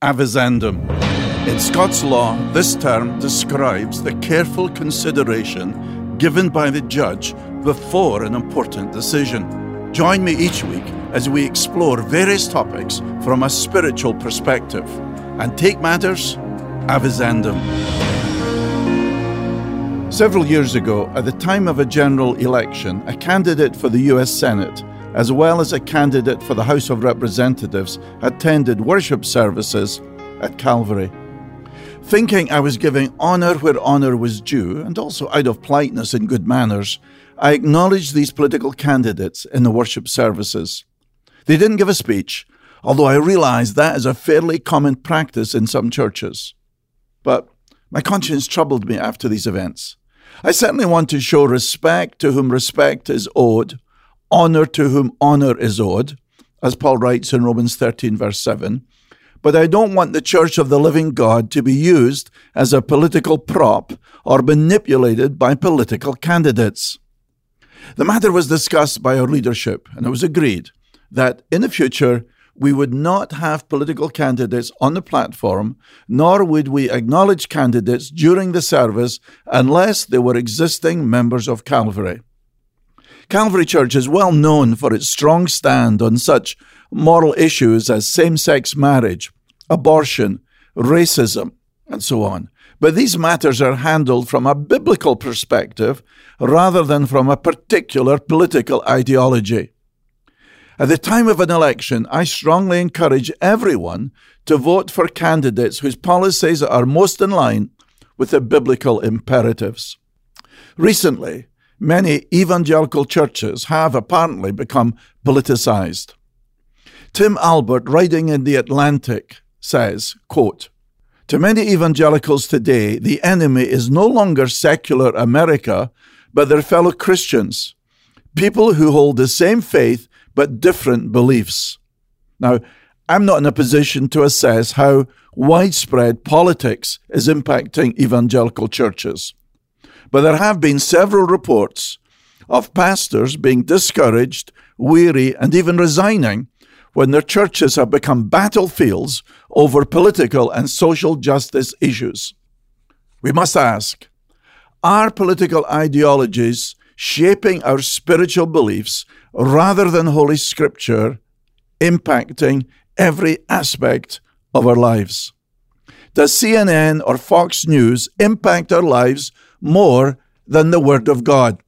Avisandum. In Scots law, this term describes the careful consideration given by the judge before an important decision. Join me each week as we explore various topics from a spiritual perspective and take matters avisandum. Several years ago, at the time of a general election, a candidate for the US Senate as well as a candidate for the House of Representatives, attended worship services at Calvary. Thinking I was giving honour where honour was due, and also out of politeness and good manners, I acknowledged these political candidates in the worship services. They didn't give a speech, although I realised that is a fairly common practice in some churches. But my conscience troubled me after these events. I certainly want to show respect to whom respect is owed, honor to whom honor is owed, as Paul writes in Romans 13, verse 7. But I don't want the church of the living God to be used as a political prop or manipulated by political candidates. The matter was discussed by our leadership, and it was agreed that in the future we would not have political candidates on the platform, nor would we acknowledge candidates during the service unless they were existing members of Calvary. Calvary Church is well known for its strong stand on such moral issues as same sex marriage, abortion, racism, and so on. But these matters are handled from a biblical perspective rather than from a particular political ideology. At the time of an election, I strongly encourage everyone to vote for candidates whose policies are most in line with the biblical imperatives. Recently, many evangelical churches have apparently become politicized. Tim Alberta, writing in The Atlantic, says, quote, To many evangelicals today, the enemy is no longer secular America, but their fellow Christians, people who hold the same faith but different beliefs. Now, I'm not in a position to assess how widespread politics is impacting evangelical churches. But there have been several reports of pastors being discouraged, weary, and even resigning when their churches have become battlefields over political and social justice issues. We must ask are political ideologies shaping our spiritual beliefs rather than Holy Scripture impacting every aspect of our lives? Does CNN or Fox News impact our lives more than the Word of God.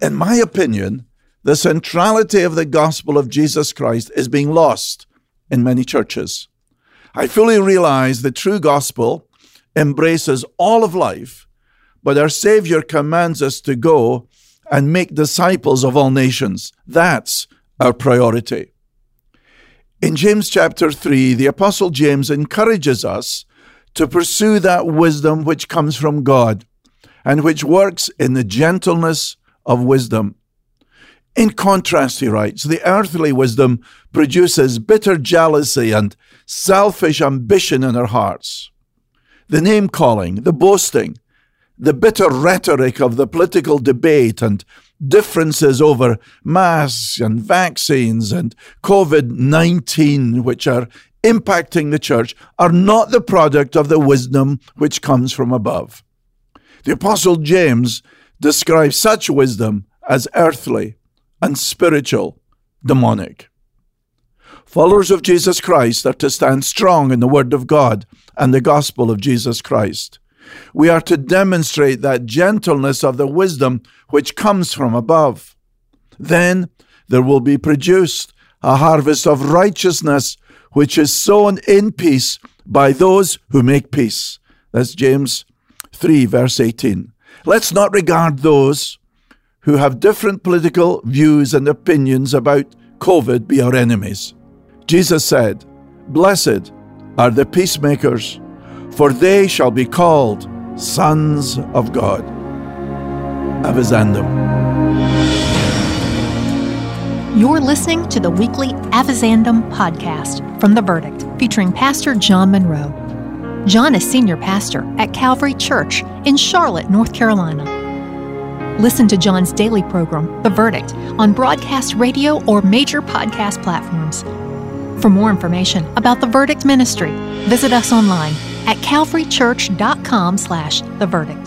In my opinion, the centrality of the gospel of Jesus Christ is being lost in many churches. I fully realize the true gospel embraces all of life, but our Savior commands us to go and make disciples of all nations. That's our priority. In James chapter 3, the Apostle James encourages us to pursue that wisdom which comes from God and which works in the gentleness of wisdom. In contrast, he writes, the earthly wisdom produces bitter jealousy and selfish ambition in our hearts. The name calling, the boasting, the bitter rhetoric of the political debate and differences over masks and vaccines and COVID 19, which are impacting the church, are not the product of the wisdom which comes from above. The Apostle James describes such wisdom as earthly and spiritual, demonic. Followers of Jesus Christ are to stand strong in the Word of God and the gospel of Jesus Christ. We are to demonstrate that gentleness of the wisdom which comes from above. Then there will be produced a harvest of righteousness which is sown in peace by those who make peace. That's James 3, verse 18. Let's not regard those who have different political views and opinions about COVID be our enemies. Jesus said, Blessed are the peacemakers, for they shall be called sons of God. Avizandum. You're listening to the weekly Avizandum podcast from The Verdict, featuring Pastor John Munro. John is senior pastor at Calvary Church in Charlotte, North Carolina. Listen to John's daily program, The Verdict, on broadcast radio or major podcast platforms. For more information about the Verdict Ministry, visit us online at calvarychurch.com slash the verdict.